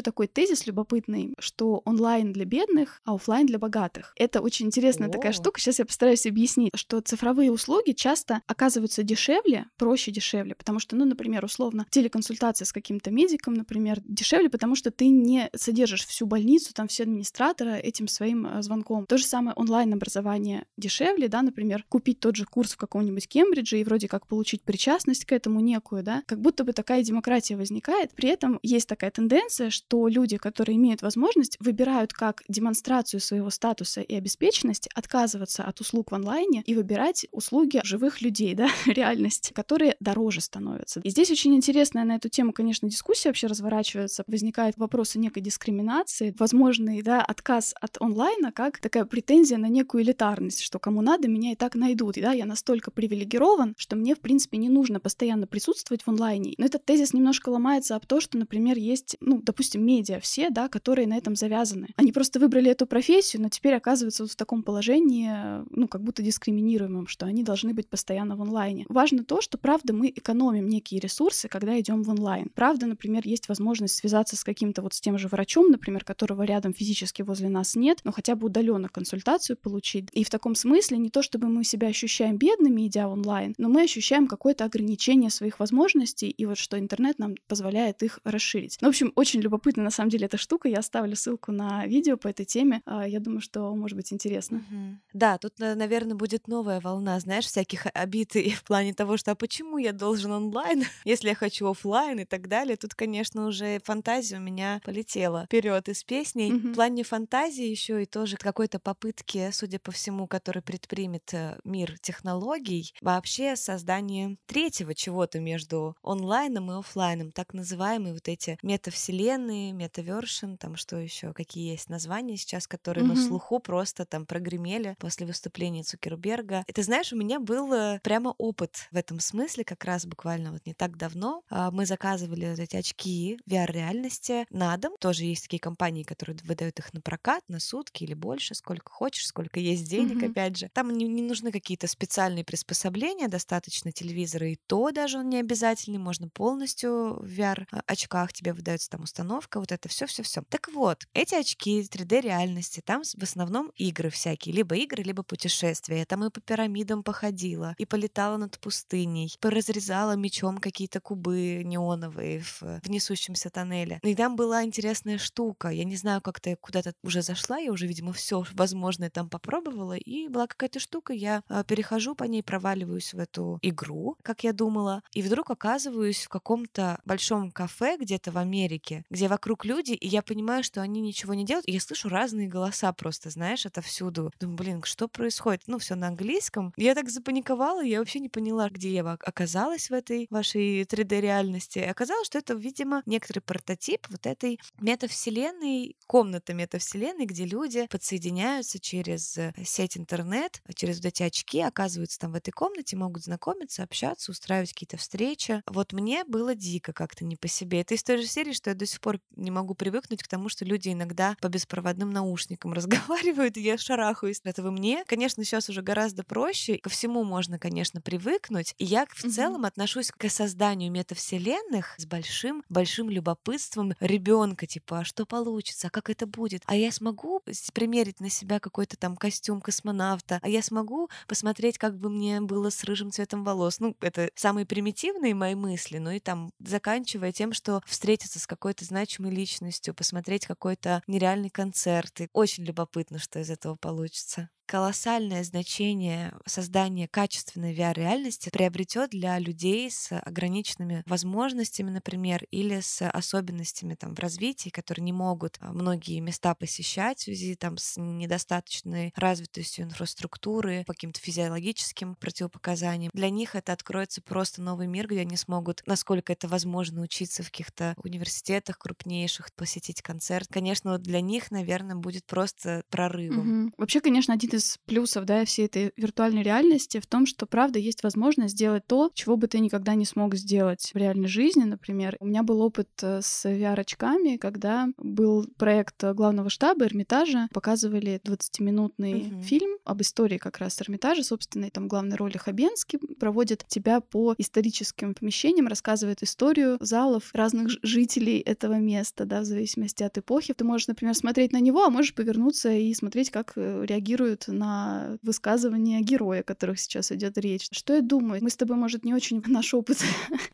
такой тезис любопытный, что онлайн для бедных, а офлайн для богатых. Это очень интересная О. такая штука. Сейчас я постараюсь объяснить, что цифровые услуги часто оказываются дешевле, проще дешевле, потому что, ну, например, условно, телеконсультация с каким-то медиком, например, дешевле, потому что ты не содержишь всю больницу, там все администратора этим своим э, звонком. То же самое онлайн-образование дешевле, да, например, купить тот же курс в каком-нибудь Кембридже и вроде как получить причастность к этому некую, да, как будто бы такая демократия возникает. При этом есть такая тенденция, что люди, которые имеют возможность, выбирают как демонстрацию своего статуса и обеспеченности отказываться от услуг в онлайне и выбирать услуги живых людей, да, реальность, которые дороже становятся. И здесь очень интересная на эту тему, конечно, дискуссия вообще разворачивается. Возникают вопросы некой дискриминации, возможный, да, отказ от онлайна как такая претензия на некую элитарность, что кому надо, меня и так найдут. И да, я настолько привилегирован, что мне, в принципе, не нужно постоянно присутствовать в онлайне. Но этот тезис немножко ломается об то, что, например, есть, ну, допустим, медиа все, да, которые на этом завязаны. Они просто выбрали эту профессию, но теперь оказываются вот в таком положении, ну, как будто дискриминируемым, что они должны быть постоянно в онлайне. Важно то, что, правда, мы экономим некие ресурсы, когда идем в онлайн. Правда, например, есть возможность связаться с каким-то вот с тем же врачом, например, которого рядом физически возле нас нет, но хотя бы удаленно консультацию получить. И в таком смысле не то, чтобы мы себя ощущаем бедными, идя онлайн, но мы ощущаем какое-то ограничение своих возможностей, и вот что интернет нам позволяет их расширить. Ну, в общем, очень любопытна на самом деле эта штука. Я оставлю ссылку на видео по этой теме. А, я думаю, что может быть интересно. Угу. Да, тут, наверное, будет новая волна, знаешь, всяких обид и в плане того, что а почему я должен онлайн, если я хочу офлайн и так далее. Тут, конечно, уже фантазия у меня полетела вперед из песней. Угу. В плане фантазии еще и тоже какой-то попытки, судя по всему, который предпримет э, мир технологий, вообще создание третьего чего-то между онлайном и офлайном, так называемые вот эти метавселенные, метавершн, там что еще, какие есть названия сейчас, которые угу. на слуху просто там прогремели после выступления Цукерберга. Это знаешь, у меня был э, прямо опыт в этом смысле, как раз буквально вот не так давно. А, мы заказывали вот эти очки VR-реальности на дом. Тоже есть такие компании, которые выдают их на прокат, на сутки или больше, сколько хочешь, сколько есть денег, mm-hmm. опять же. Там не, не нужны какие-то специальные приспособления, достаточно телевизора, и то даже он не обязательный, можно полностью в VR-очках тебе выдается там установка, вот это все, все, все. Так вот, эти очки 3D-реальности, там в основном игры всякие, либо игры, либо путешествия. Я там и по пирамидам походила, и полетала над пустыней, поразрезала мечом какие-то кубы неоновые в, в несущемся тоннеле. И там была интересная штука. Я не знаю, как ты куда-то уже зашла, я уже, видимо, все возможное там попробовала, и была какая-то штука, я э, перехожу по ней, проваливаюсь в эту игру, как я думала, и вдруг оказываюсь в каком-то большом кафе где-то в Америке, где вокруг люди, и я понимаю, что они ничего не делают, и я слышу разные голоса просто, знаешь, это всюду. Думаю, блин, что происходит? Ну, все на английском. Я так запаниковала, я вообще не поняла, где я оказалась в этой вашей 3D-реальности. Оказалось, что это, видимо, некоторый прототип вот этой метавселенной комната метавселенной, где люди подсоединяются через э, сеть интернет, через вот эти очки, оказываются там в этой комнате, могут знакомиться, общаться, устраивать какие-то встречи. Вот мне было дико как-то не по себе. Это из той же серии, что я до сих пор не могу привыкнуть к тому, что люди иногда по беспроводным наушникам разговаривают, и я шарахаюсь. Это вы мне? Конечно, сейчас уже гораздо проще. Ко всему можно, конечно, привыкнуть. И я в целом отношусь к созданию метавселенных с большим, большим любопытством ребенка, типа, а что получится, а как это будет? А я смогу примерить на себя какой-то там костюм космонавта? А я смогу посмотреть, как бы мне было с рыжим цветом волос? Ну, это самые примитивные мои мысли, ну и там заканчивая тем, что встретиться с какой-то значимой личностью, посмотреть какой-то нереальный концерт. И очень любопытно, что из этого получится колоссальное значение создания качественной VR-реальности приобретет для людей с ограниченными возможностями, например, или с особенностями там, в развитии, которые не могут а, многие места посещать в связи там, с недостаточной развитостью инфраструктуры, по каким-то физиологическим противопоказаниям. Для них это откроется просто новый мир, где они смогут, насколько это возможно, учиться в каких-то университетах крупнейших, посетить концерт. Конечно, для них, наверное, будет просто прорывом. Угу. Вообще, конечно, один из плюсов, да, всей этой виртуальной реальности в том, что, правда, есть возможность сделать то, чего бы ты никогда не смог сделать в реальной жизни, например. У меня был опыт э, с VR-очками, когда был проект главного штаба Эрмитажа, показывали 20-минутный uh-huh. фильм об истории как раз Эрмитажа, собственно, и там главной роли Хабенский проводит тебя по историческим помещениям, рассказывает историю залов разных жителей этого места, да, в зависимости от эпохи. Ты можешь, например, смотреть на него, а можешь повернуться и смотреть, как э, реагируют на высказывания героя, о которых сейчас идет речь. Что я думаю? Мы с тобой, может, не очень наш опыт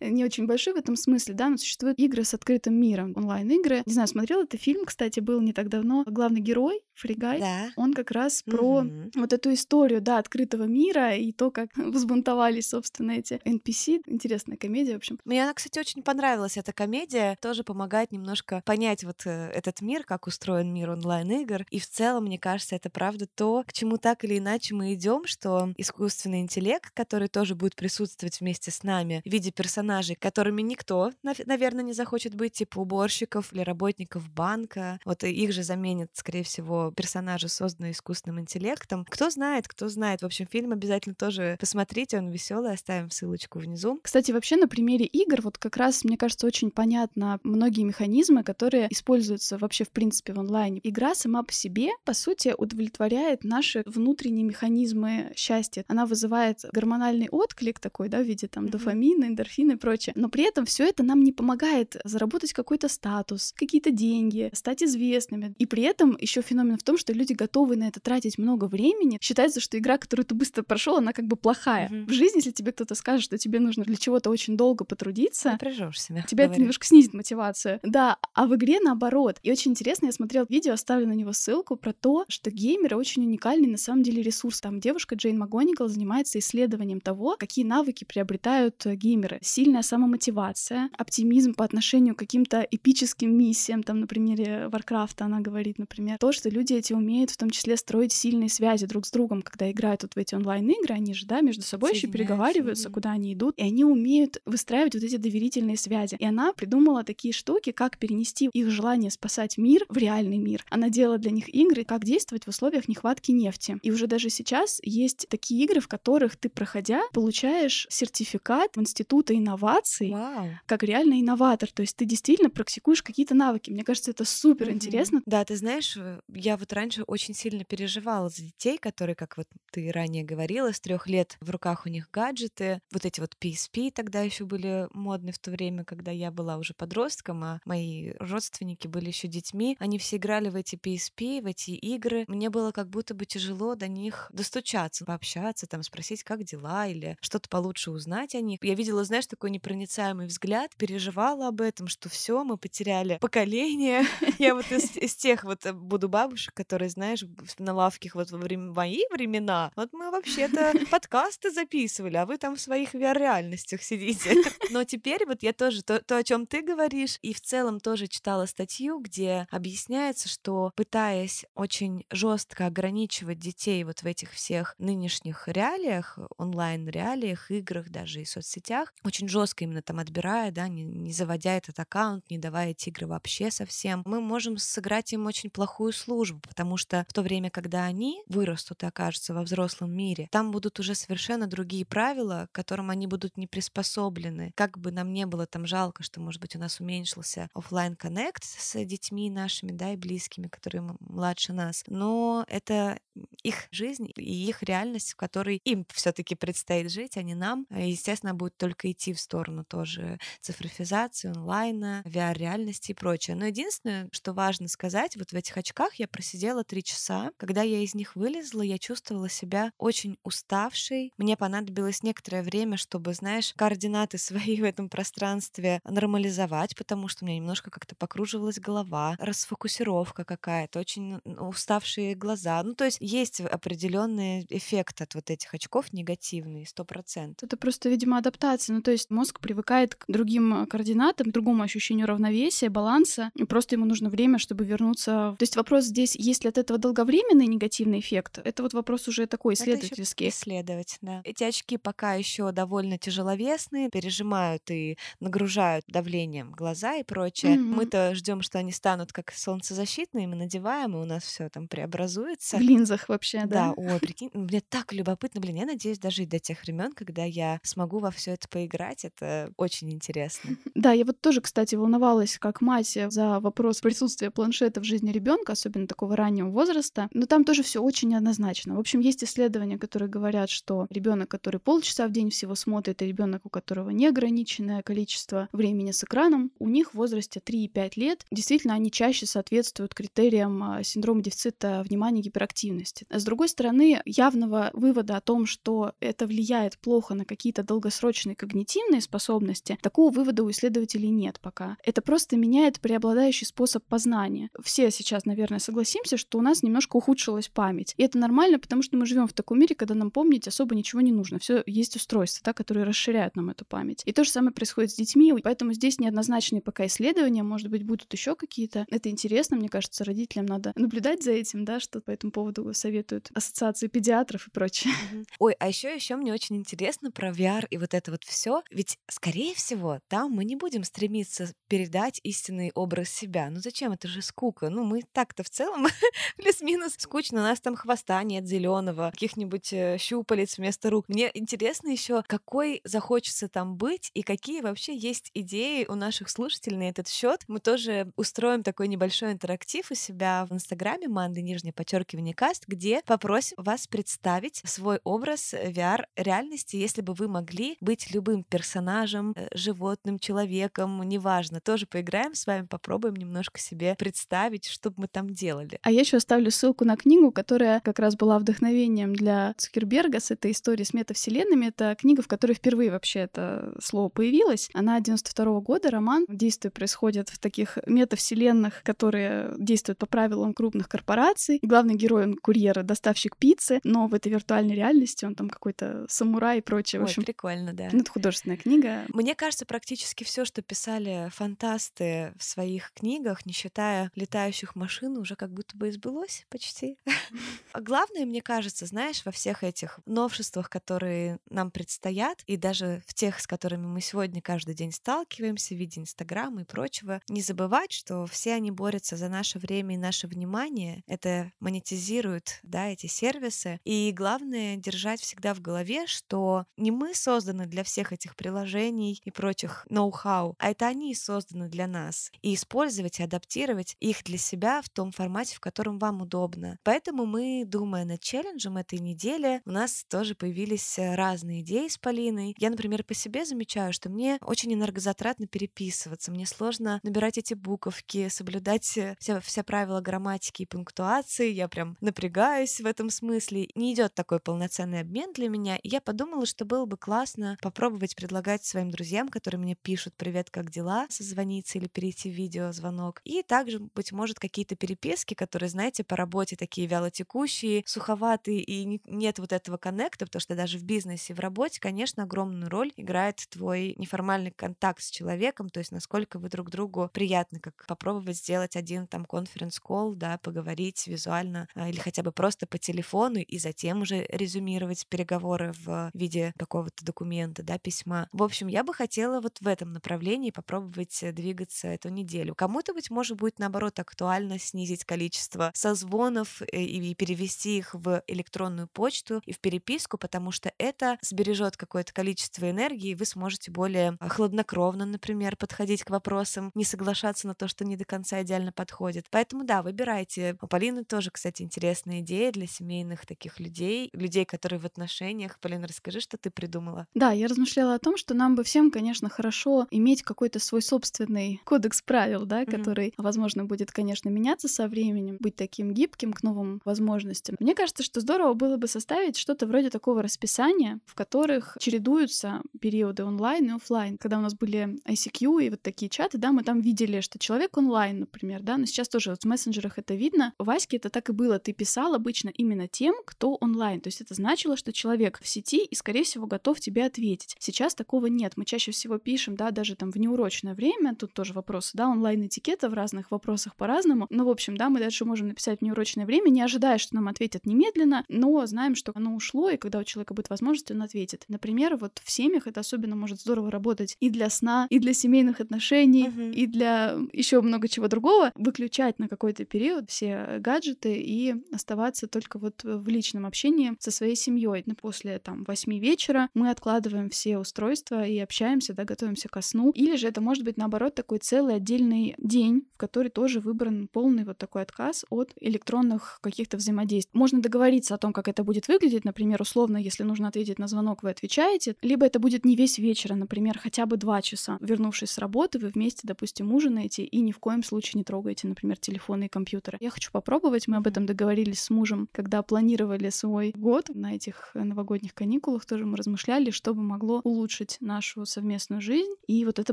не очень большой в этом смысле, да, но существуют игры с открытым миром, онлайн-игры. Не знаю, смотрел это фильм, кстати, был не так давно. Главный герой, Фригай, да. он как раз про угу. вот эту историю, да, открытого мира и то, как взбунтовались, собственно, эти NPC. Интересная комедия, в общем. Мне она, кстати, очень понравилась, эта комедия. Тоже помогает немножко понять вот э, этот мир, как устроен мир онлайн-игр. И в целом, мне кажется, это правда то, к чему так или иначе мы идем, что искусственный интеллект, который тоже будет присутствовать вместе с нами в виде персонажей, которыми никто, наверное, не захочет быть, типа уборщиков или работников банка. Вот их же заменят, скорее всего, персонажи, созданные искусственным интеллектом. Кто знает, кто знает. В общем, фильм обязательно тоже посмотрите, он веселый, оставим ссылочку внизу. Кстати, вообще на примере игр вот как раз, мне кажется, очень понятно многие механизмы, которые используются вообще в принципе в онлайне. Игра сама по себе, по сути, удовлетворяет наши наши внутренние механизмы счастья. Она вызывает гормональный отклик такой, да, в виде там дофамина, эндорфина и прочее. Но при этом все это нам не помогает заработать какой-то статус, какие-то деньги, стать известными. И при этом еще феномен в том, что люди готовы на это тратить много времени. Считается, что игра, которую ты быстро прошел, она как бы плохая. Mm-hmm. В жизни, если тебе кто-то скажет, что тебе нужно для чего-то очень долго потрудиться, себя. Тебя говори. это немножко снизит мотивацию. Да, а в игре наоборот. И очень интересно, я смотрел видео, оставлю на него ссылку про то, что геймеры очень уникальны уникальный на самом деле ресурс. Там девушка Джейн Макгонигал занимается исследованием того, какие навыки приобретают э, геймеры. Сильная самомотивация, оптимизм по отношению к каким-то эпическим миссиям, там, на примере Варкрафта она говорит, например, то, что люди эти умеют в том числе строить сильные связи друг с другом, когда играют вот в эти онлайн-игры, они же, да, между собой еще переговариваются, куда они идут, и они умеют выстраивать вот эти доверительные связи. И она придумала такие штуки, как перенести их желание спасать мир в реальный мир. Она делала для них игры, как действовать в условиях нехватки нефти нефти. И уже даже сейчас есть такие игры, в которых ты, проходя, получаешь сертификат Института инноваций wow. как реальный инноватор. То есть ты действительно практикуешь какие-то навыки. Мне кажется, это супер интересно. Mm-hmm. Да, ты знаешь, э, я вот раньше очень сильно переживала за детей, которые, как вот ты ранее говорила, с трех лет в руках у них гаджеты. Вот эти вот PSP тогда еще были модны в то время, когда я была уже подростком, а мои родственники были еще детьми. Они все играли в эти PSP, в эти игры. Мне было как будто бы тяжело до них достучаться, пообщаться, там, спросить, как дела, или что-то получше узнать о них. Я видела, знаешь, такой непроницаемый взгляд, переживала об этом, что все, мы потеряли поколение. Я вот из, из тех вот э, буду бабушек, которые, знаешь, на лавке вот во время мои времена, вот мы вообще-то подкасты записывали, а вы там в своих VR-реальностях сидите. Но теперь вот я тоже то, то, о чем ты говоришь, и в целом тоже читала статью, где объясняется, что пытаясь очень жестко ограничивать воспитывать детей вот в этих всех нынешних реалиях, онлайн-реалиях, играх даже и соцсетях, очень жестко именно там отбирая, да, не, не заводя этот аккаунт, не давая игры вообще совсем, мы можем сыграть им очень плохую службу, потому что в то время, когда они вырастут и окажутся во взрослом мире, там будут уже совершенно другие правила, к которым они будут не приспособлены. Как бы нам не было там жалко, что, может быть, у нас уменьшился офлайн коннект с детьми нашими, да, и близкими, которые младше нас, но это их жизнь и их реальность, в которой им все-таки предстоит жить, а не нам. И, естественно, будет только идти в сторону тоже цифровизации, онлайна, VR-реальности и прочее. Но единственное, что важно сказать, вот в этих очках я просидела три часа. Когда я из них вылезла, я чувствовала себя очень уставшей. Мне понадобилось некоторое время, чтобы, знаешь, координаты свои в этом пространстве нормализовать, потому что у меня немножко как-то покруживалась голова, расфокусировка какая-то, очень уставшие глаза. Ну, то есть есть определенный эффект от вот этих очков негативный, сто процентов. Это просто, видимо, адаптация. Ну, то есть мозг привыкает к другим координатам, к другому ощущению равновесия, баланса, и просто ему нужно время, чтобы вернуться. То есть вопрос здесь, есть ли от этого долговременный негативный эффект? Это вот вопрос уже такой исследовательский. Это исследовать, да. Эти очки пока еще довольно тяжеловесные, пережимают и нагружают давлением глаза и прочее. Mm-hmm. Мы-то ждем, что они станут как солнцезащитные, мы надеваем, и у нас все там преобразуется. В линзах вообще, да? Да, ой, прикинь, мне так любопытно, блин, я надеюсь дожить до тех времен, когда я смогу во все это поиграть, это очень интересно. Да, я вот тоже, кстати, волновалась как мать за вопрос присутствия планшета в жизни ребенка, особенно такого раннего возраста, но там тоже все очень неоднозначно. В общем, есть исследования, которые говорят, что ребенок, который полчаса в день всего смотрит, и ребенок, у которого неограниченное количество времени с экраном, у них в возрасте 3-5 лет действительно они чаще соответствуют критериям а, синдрома дефицита внимания и гиперактивности. С другой стороны, явного вывода о том, что это влияет плохо на какие-то долгосрочные когнитивные способности, такого вывода у исследователей нет пока. Это просто меняет преобладающий способ познания. Все сейчас, наверное, согласимся, что у нас немножко ухудшилась память. И это нормально, потому что мы живем в таком мире, когда нам помнить особо ничего не нужно. Все есть устройства, да, которые расширяют нам эту память. И то же самое происходит с детьми, поэтому здесь неоднозначные пока исследования, может быть, будут еще какие-то. Это интересно, мне кажется, родителям надо наблюдать за этим, да, что по этому поводу советуют ассоциации педиатров и прочее. Ой, а еще еще мне очень интересно про VR и вот это вот все. Ведь, скорее всего, там мы не будем стремиться передать истинный образ себя. Ну зачем? Это же скука. Ну мы так-то в целом плюс-минус скучно. У нас там хвоста нет зеленого, каких-нибудь э, щупалец вместо рук. Мне интересно еще, какой захочется там быть и какие вообще есть идеи у наших слушателей на этот счет. Мы тоже устроим такой небольшой интерактив у себя в Инстаграме Манды нижнее подчеркивание каст, где попросим вас представить свой образ VR реальности, если бы вы могли быть любым персонажем, э, животным, человеком, неважно. Тоже поиграем с вами, попробуем немножко себе представить, что бы мы там делали. А я еще оставлю ссылку на книгу, которая как раз была вдохновением для Цукерберга с этой историей с метавселенными. Это книга, в которой впервые вообще это слово появилось. Она 92 года, роман. Действие происходит в таких метавселенных, которые действуют по правилам крупных корпораций. Главный герой, он курьер, доставщик пиццы, но в этой виртуальной реальности он там какой-то самурай и прочее. Ой, в общем, прикольно, да. Ну, это художественная книга. Мне кажется, практически все, что писали фантасты в своих книгах, не считая летающих машин, уже как будто бы избылось почти. А главное, мне кажется, знаешь, во всех этих новшествах, которые нам предстоят, и даже в тех, с которыми мы сегодня каждый день сталкиваемся в виде Инстаграма и прочего, не забывать, что все они борются за наше время и наше внимание. Это монетизирует, да, эти сервисы. И главное держать всегда в голове, что не мы созданы для всех этих приложений и прочих ноу-хау, а это они созданы для нас. И использовать и адаптировать их для себя в том формате, в котором вам удобно. Поэтому мы, думая над челленджем этой недели, у нас тоже появились э, разные идеи с Полиной. Я, например, по себе замечаю, что мне очень энергозатратно переписываться, мне сложно набирать эти буковки, соблюдать э, все, все правила грамматики и пунктуации. Я прям напрягаюсь в этом смысле. Не идет такой полноценный обмен для меня. И я подумала, что было бы классно попробовать предлагать своим друзьям, которые мне пишут «Привет, как дела?», созвониться или перейти в видеозвонок. И также, быть может, какие-то переписки, которые, знаете, по работе такие вялотекущие, суховатые, и нет вот этого коннекта, потому что даже в бизнесе, в работе, конечно, огромную роль играет твой неформальный контакт с человеком, то есть насколько вы друг другу приятны, как попробовать сделать один там конференц-колл, да, поговорить визуально, а, или хотя хотя бы просто по телефону и затем уже резюмировать переговоры в виде какого-то документа, да, письма. В общем, я бы хотела вот в этом направлении попробовать э, двигаться эту неделю. Кому-то, быть может, будет наоборот актуально снизить количество созвонов э, и перевести их в электронную почту и в переписку, потому что это сбережет какое-то количество энергии, и вы сможете более а, хладнокровно, например, подходить к вопросам, не соглашаться на то, что не до конца идеально подходит. Поэтому да, выбирайте. У Полины тоже, кстати, интересная идея для семейных таких людей, людей, которые в отношениях. Полина, расскажи, что ты придумала. Да, я размышляла о том, что нам бы всем, конечно, хорошо иметь какой-то свой собственный кодекс правил, да, mm-hmm. который, возможно, будет, конечно, меняться со временем, быть таким гибким к новым возможностям. Мне кажется, что здорово было бы составить что-то вроде такого расписания, в которых чередуются периоды онлайн и офлайн. Когда у нас были ICQ и вот такие чаты, да, мы там видели, что человек онлайн, например, да, но сейчас тоже вот в мессенджерах это видно. В Ваське это так и было. Ты писал обычно именно тем, кто онлайн. То есть это значило, что человек в сети и, скорее всего, готов тебе ответить. Сейчас такого нет. Мы чаще всего пишем, да, даже там в неурочное время, тут тоже вопросы, да, онлайн-этикета в разных вопросах по-разному. Но, в общем, да, мы дальше можем написать в неурочное время, не ожидая, что нам ответят немедленно, но знаем, что оно ушло, и когда у человека будет возможность, он ответит. Например, вот в семьях это особенно может здорово работать и для сна, и для семейных отношений, uh-huh. и для еще много чего другого. Выключать на какой-то период все гаджеты и оставаться только вот в личном общении со своей семьей. Ну, после там восьми вечера мы откладываем все устройства и общаемся, да, готовимся ко сну. Или же это может быть наоборот такой целый отдельный день, в который тоже выбран полный вот такой отказ от электронных каких-то взаимодействий. Можно договориться о том, как это будет выглядеть. Например, условно, если нужно ответить на звонок, вы отвечаете. Либо это будет не весь вечер, а, например, хотя бы два часа. Вернувшись с работы, вы вместе, допустим, ужинаете и ни в коем случае не трогаете, например, телефоны и компьютеры. Я хочу попробовать. Мы об этом договорились с мужем, когда планировали свой год на этих новогодних каникулах. Тоже мы размышляли, что бы могло улучшить нашу совместную жизнь. И вот это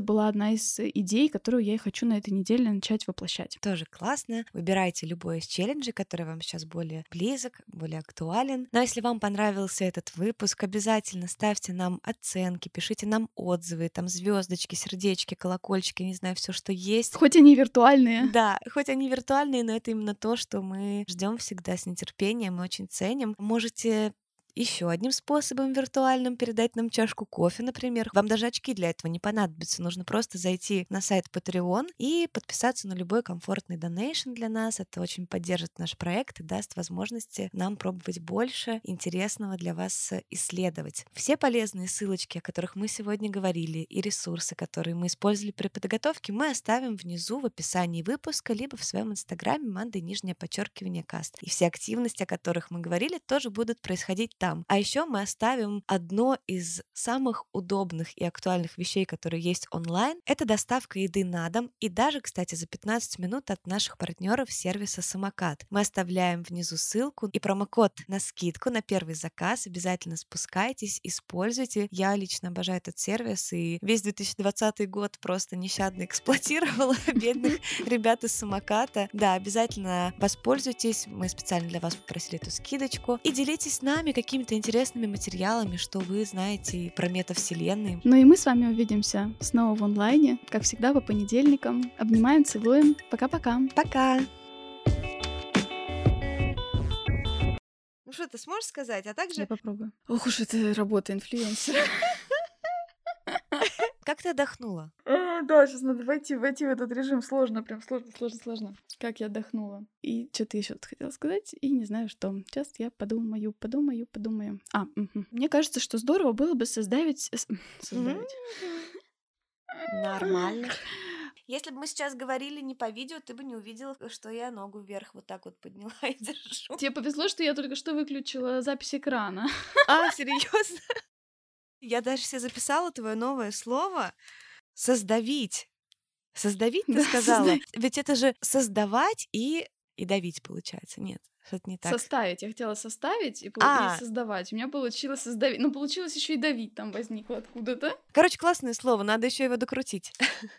была одна из идей, которую я и хочу на этой неделе начать воплощать. Тоже классно. Выбирайте любой из челленджей, который вам сейчас более близок, более актуален. Но если вам понравился этот выпуск, обязательно ставьте нам оценки, пишите нам отзывы, там звездочки, сердечки, колокольчики, не знаю, все, что есть. Хоть они виртуальные. Да, хоть они виртуальные, но это именно то, что мы ждем всегда с нетерпением и очень ценим. Можете еще одним способом виртуальным передать нам чашку кофе, например. Вам даже очки для этого не понадобятся. Нужно просто зайти на сайт Patreon и подписаться на любой комфортный донейшн для нас. Это очень поддержит наш проект и даст возможности нам пробовать больше интересного для вас исследовать. Все полезные ссылочки, о которых мы сегодня говорили, и ресурсы, которые мы использовали при подготовке, мы оставим внизу в описании выпуска, либо в своем инстаграме манды нижнее подчеркивание каст. И все активности, о которых мы говорили, тоже будут происходить там. А еще мы оставим одно из самых удобных и актуальных вещей, которые есть онлайн. Это доставка еды на дом и даже, кстати, за 15 минут от наших партнеров сервиса Самокат. Мы оставляем внизу ссылку и промокод на скидку на первый заказ. Обязательно спускайтесь, используйте. Я лично обожаю этот сервис и весь 2020 год просто нещадно эксплуатировала бедных ребят из Самоката. Да, обязательно воспользуйтесь. Мы специально для вас попросили эту скидочку. И делитесь с нами, какие какими-то интересными материалами, что вы знаете про метавселенные. Ну и мы с вами увидимся снова в онлайне, как всегда по понедельникам. Обнимаем, целуем. Пока-пока. Пока. Ну что, ты сможешь сказать? А также... Я попробую. Ох уж это работа инфлюенсера. Как ты отдохнула? Да, сейчас надо войти, войти в этот режим. Сложно, прям сложно, сложно, сложно. Как я отдохнула. И что-то еще хотела сказать, и не знаю что. Сейчас я подумаю, подумаю, подумаю. А, угу. мне кажется, что здорово было бы создавить... Создавить. Нормально. Если бы мы сейчас говорили не по видео, ты бы не увидела, что я ногу вверх вот так вот подняла и держу. Тебе повезло, что я только что выключила запись экрана. А, серьезно? Я даже себе записала твое новое слово создавить. Создавить, ты да, сказала? Создавить. Ведь это же создавать и, и давить получается. Нет, что-то не так. Составить. Я хотела составить и, а. и создавать. У меня получилось создавить. Ну, получилось еще и давить там возникло откуда-то. Короче, классное слово, надо еще его докрутить.